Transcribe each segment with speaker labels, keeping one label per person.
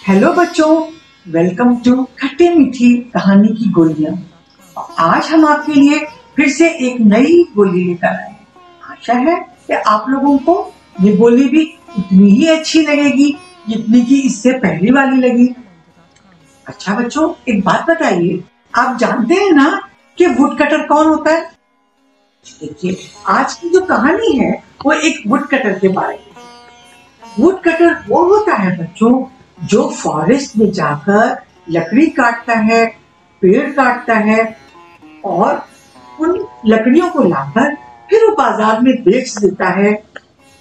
Speaker 1: Hello बच्चों. Welcome to खट्टे मीठी कहानी की गोलियाँ. आज हम आपके लिए फिर से एक नई गोली लेकर आए आशा है कि आप लोगों को ये बोली भी उतनी ही अच्छी लगेगी जितनी की इससे पहली वाली लगी। अच्छा बच्चों, एक बात बताइए। आप जानते हैं ना कि वुड कटर कौन होता है? देखिए, आज की जो कहानी है, वो एक वुड कटर के बारे में वुड कटर वो होता है, बच्चों जो फॉरेस्ट में जाकर लकड़ी काटता है, पेड़ काटता है और उन लकड़ियों को लाकर फिर वो बाज़ार में बेच देता है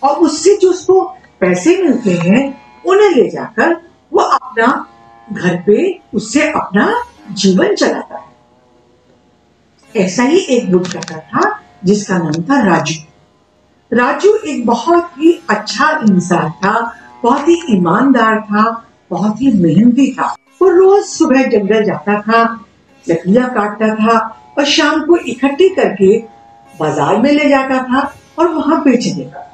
Speaker 1: और उससे जो उसको पैसे मिलते हैं, उन्हें ले जाकर वो अपना घर पे उससे अपना जीवन चलाता है। ऐसा ही एक वुड करता था, जिसका नाम था राजू। राजू एक बहुत ही अच्छा इंसान था, बहुत ही ईमानदार था बहुत ही मेहनती था। वो रोज सुबह जंगल जाता था, लकड़ियाँ काटता था और शाम को इकट्ठी करके बाज़ार में ले जाता था और वहाँ बेच देता था।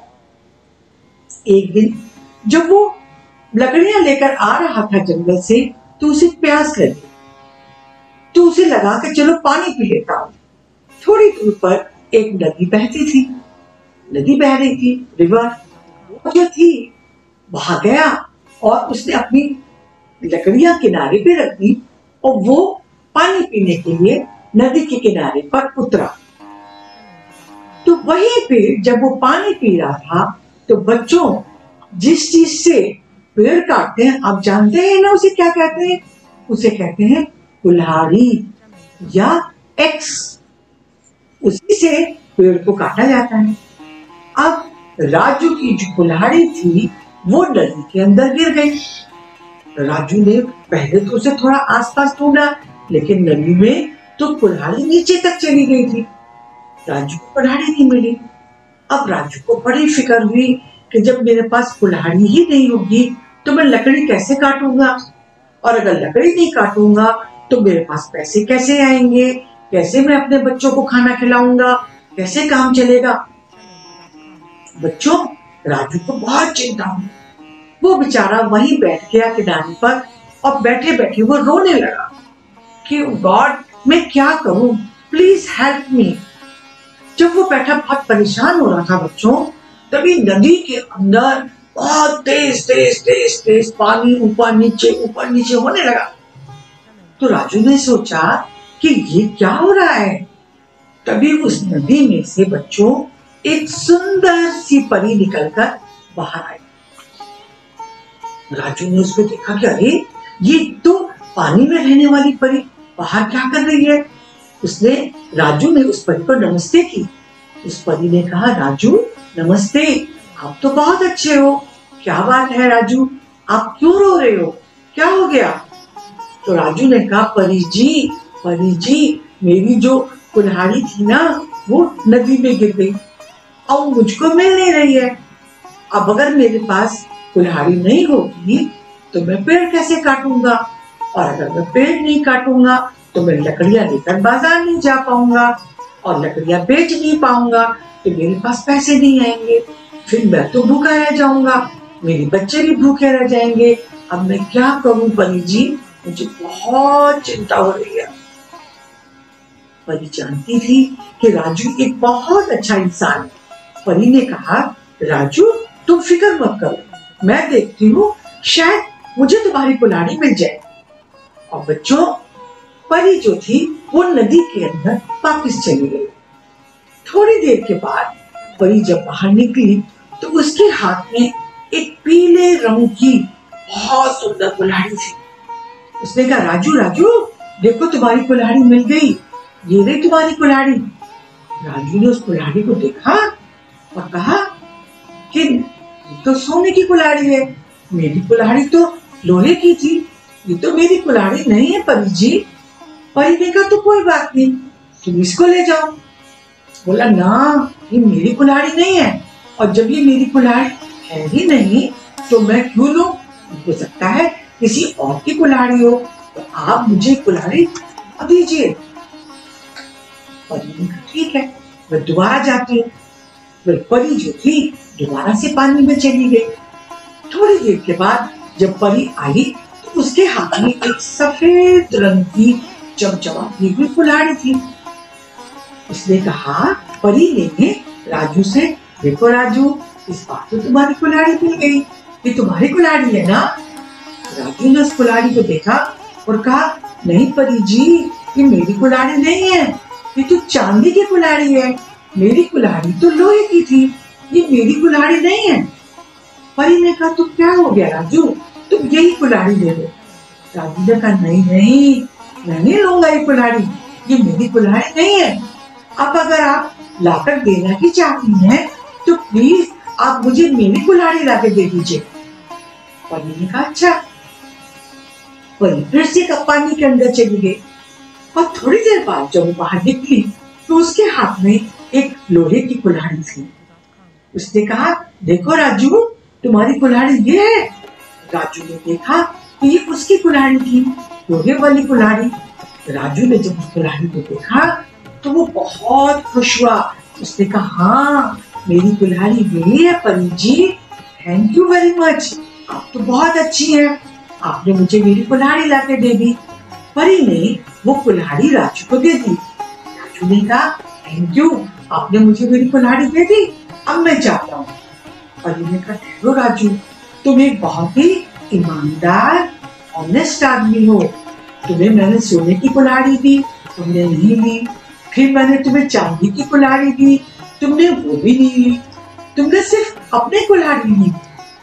Speaker 1: एक दिन जब वो लकड़ियाँ लेकर आ रहा था जंगल से तो उसे प्यास लगी। तो उसे लगा कि चलो पानी पी लेता हूँ। थोड़ी दूर पर एक नदी बहती थी। नदी बह रही थी, रिवर, वो जो थी, वहाँ गया। और उसने अपनी लकड़ियाँ किनारे पे रख दी और वो पानी पीने के लिए नदी के किनारे पर उतरा। तो वहीं पे जब वो पानी पी रहा था तो बच्चों, जिस चीज़ से पेड़ काटते हैं, आप जानते हैं ना उसे क्या कहते हैं? उसे कहते हैं कुल्हाड़ी या एक्स उसी से पेड़ को काटा जाता है। अब राजू की जो कुल्हाड़ी थी वो नदी के अंदर गिर गई। राजू ने पहले तो उसे थोड़ा आसपास ढूंढा, लेकिन नदी में तो कुल्हाड़ी नीचे तक चली गई थी। राजू को कुल्हाड़ी नहीं मिली। अब राजू को बड़ी फ़िक्र हुई कि जब मेरे पास कुल्हाड़ी ही नहीं होगी तो मैं लकड़ी कैसे काटूँगा? और अगर लकड़ी नहीं काटूँगा तो मेरे पास पैसे कैसे आएँगे? कैसे मैं अपने बच्चों को खाना खिलाऊँगा? कैसे काम चलेगा? बच्चों राजू को बहुत चिंता हुई। वो बेचारा वहीं बैठ गया किनारे पर और बैठे बैठे वो रोने लगा कि, गॉड, मैं क्या करूँ? प्लीज़ हेल्प मी जब वो बैठा, बहुत परेशान हो रहा था बच्चों, तभी नदी के अंदर बहुत तेज तेज तेज तेज पानी ऊपर नीचे ऊपर नीचे होने लगा। तो राजू ने सोचा कि ये क्या हो रहा है? तभी उस नदी में से बच्चों एक सुंदर सी परी निकलकर बाहर आई। राजू ने उसको देखा कि अरे, ये तो पानी में रहने वाली परी बाहर क्या कर रही है? उसने, राजू ने उस परी को नमस्ते की। उस परी ने कहा, राजू, नमस्ते, आप तो बहुत अच्छे हो। क्या बात है, राजू? आप क्यों रो रहे हो? क्या हो गया? तो राजू ने कहा, परी जी परी जी, मेरी जो कुल्हाड़ी थी ना, वो नदी में गिर गई। और मुझको मिल नहीं रही है। अब अगर मेरे पास कुल्हाड़ी नहीं होगी तो मैं पेड़ कैसे काटूँगा? और अगर मैं पेड़ नहीं काटूँगा तो मैं लकड़ियाँ लेकर बाज़ार नहीं जा पाऊँगा और लकड़ियाँ बेच नहीं पाऊँगा तो मेरे पास पैसे नहीं आएँगे। फिर मैं तो भूखा रह जाऊँगा, मेरे बच्चे भी भूखे रह जाएँगे। अब मैं क्या करूँ परी जी मुझे बहुत चिंता हो रही है। परी जानती थी कि राजू एक बहुत अच्छा इंसान है। परी ने कहा, राजू, तुम फ़िक्र मत करो। मैं देखती हूँ, शायद मुझे तुम्हारी कुल्हाड़ी मिल जाए। और बच्चों, परी जो थी, वो नदी के अंदर वापिस चली गई। थोड़ी देर के बाद परी जब बाहर निकली तो उसके हाथ में एक पीले रंग की बहुत सुंदर कुल्हाड़ी थी। उसने कहा, राजू राजू, देखो तुम्हारी कुल्हाड़ी मिल गई। ये रही तुम्हारी कुल्हाड़ी राजू ने उस कुल्हाड़ी को देखा और कहा कि तो सोने की कुल्हाड़ी है। मेरी कुल्हाड़ी तो लोहे की थी। ये तो मेरी कुल्हाड़ी नहीं है, परी जी। परी ने कहा तो कोई बात नहीं। तुम इसको ले जाओ। बोला, ना, ये मेरी कुल्हाड़ी नहीं है। और जब ये मेरी कुल्हाड़ी है ही नहीं तो मैं क्यों लू? हो सकता है किसी और की कुल्हाड़ी हो। तो आप मुझे कुल्हाड़ी दीजिए। ठीक है, मैं दोबारा जाती हूँ। परी जो थी, दोबारा से पानी में चली गई। थोड़ी देर के बाद जब परी आई तो उसके हाथ में एक सफ़ेद रंग की चमचमाती हुई कुल्हाड़ी थी। उसने कहा, परी ने राजू से, देखो राजू, इस बार तो तुम्हारी कुल्हाड़ी मिल गई। ये तुम्हारी कुल्हाड़ी है ना? राजू ने उस कुल्हाड़ी को देखा और कहा, नहीं परी जी, ये मेरी कुल्हाड़ी नहीं है, ये तो चांदी की कुल्हाड़ी है। मेरी कुल्हाड़ी तो लोहे की थी। ये मेरी कुल्हाड़ी नहीं है। परी ने कहा, तुम क्या हो गया राजू? तुम यही कुल्हाड़ी ले लो। राजू ने कहा, नहीं नहीं मैं नहीं लूँगा ये कुल्हाड़ी। ये मेरी कुल्हाड़ी नहीं है। अब अगर आप लाकर देना ही चाहती हैं तो प्लीज़ आप मुझे मेरी कुल्हाड़ी लाके दे दीजिए। परी ने कहा अच्छा। परी फिर से पानी के अंदर चली गई और थोड़ी देर बाद जब वो बाहर निकली तो उसके हाथ में एक लोहे की कुल्हाड़ी थी। उसने कहा, देखो राजू, तुम्हारी कुल्हाड़ी ये है। राजू ने देखा कि ये उसकी कुल्हाड़ी थी, लोहे वाली कुल्हाड़ी। राजू ने जब उस कुल्हाड़ी को देखा तो वो बहुत खुश हुआ। उसने कहा हाँ मेरी कुल्हाड़ी यही है परी जी थैंक यू वेरी मच आप तो बहुत अच्छी हैं। आपने मुझे मेरी कुल्हाड़ी लाके दे दी। परी ने वो कुल्हाड़ी राजू को दे दी। राजू ने कहा थैंक यू आपने मुझे मेरी कुल्हाड़ी दे दी, अब मैं चाहता हूँ। परी ने कहा ठहरो राजू। तुम एक बहुत ही ईमानदार ऑनेस्ट आदमी हो। तुम्हें मैंने सोने की कुल्हाड़ी दी, तुमने नहीं ली। फिर मैंने तुम्हें चांदी की कुल्हाड़ी दी, तुमने वो भी नहीं ली। तुमने सिर्फ़ अपने कुल्हाड़ी ली।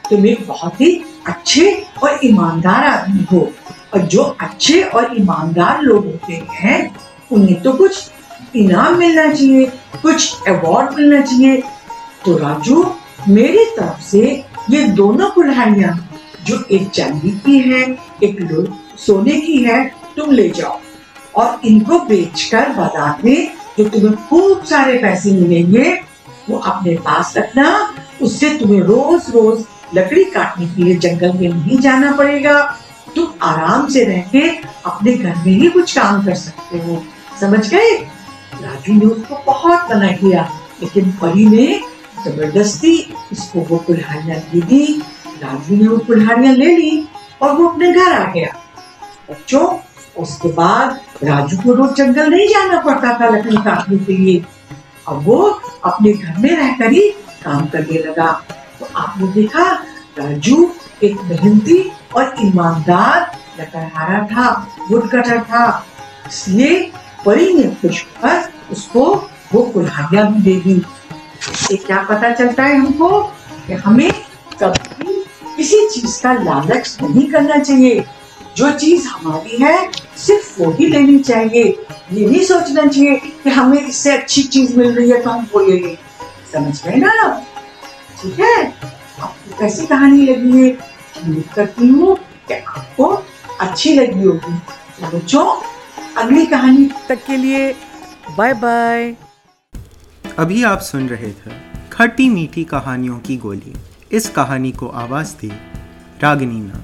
Speaker 1: तुम एक बहुत ही अच्छे और ईमानदार आदमी हो। और जो अच्छे और ईमानदार लोग होते हैं, उन्हें तो कुछ इनाम मिलना चाहिए, कुछ अवार्ड मिलना चाहिए। तो राजू, मेरी तरफ़ से ये दोनों कुल्हाड़ियाँ, जो एक चांदी की है, एक सोने की है, तुम ले जाओ। और इनको बेचकर बाज़ार में जो तुम्हें खूब सारे पैसे मिलेंगे, वो अपने पास रखना, उससे तुम्हें रोज रोज लकड़ी काटने के लिए जंगल में नहीं जाना पड़ेगा। तुम आराम से रह के अपने घर में ही कुछ काम कर सकते हो। समझ गए? राजू ने उसको बहुत मना किया, लेकिन परी ने ज़बरदस्ती उसको वो कुल्हाड़ियाँ दे दी, राजू ने वो कुल्हाड़ियाँ ले ली और वो अपने घर आ गया। बच्चों, उसके बाद राजू को रोज जंगल नहीं जाना पड़ता था लकड़ी काटने के लिए। अब वो अपने घर में रहकर ही काम करने लगा। तो आपने देखा, राजू एक मेहनती और ईमानदार लकड़हारा था वुड कटर था। इसलिए परी ने खुश होकर उसको वो कुल्हाड़ियाँ भी दे दी इससे क्या पता चलता है हमको कि हमें कभी किसी चीज़ का लालच नहीं करना चाहिए। जो चीज़ हमारी है, सिर्फ़ वो ही लेनी चाहिए। ये नहीं सोचना चाहिए कि हमें इससे अच्छी चीज़ मिल रही है तो हम वो ले लें। समझ गए ना ठीक है? आपको कैसी कहानी लगी है? उम्मीद करती हूँ कि आपको अच्छी लगी होगी। तो बच्चों, अगली कहानी तक के लिए बाय बाय
Speaker 2: अभी आप सुन रहे थे खट्टी मीठी कहानियों की गोली। इस कहानी को आवाज़ दी रागनी नाम।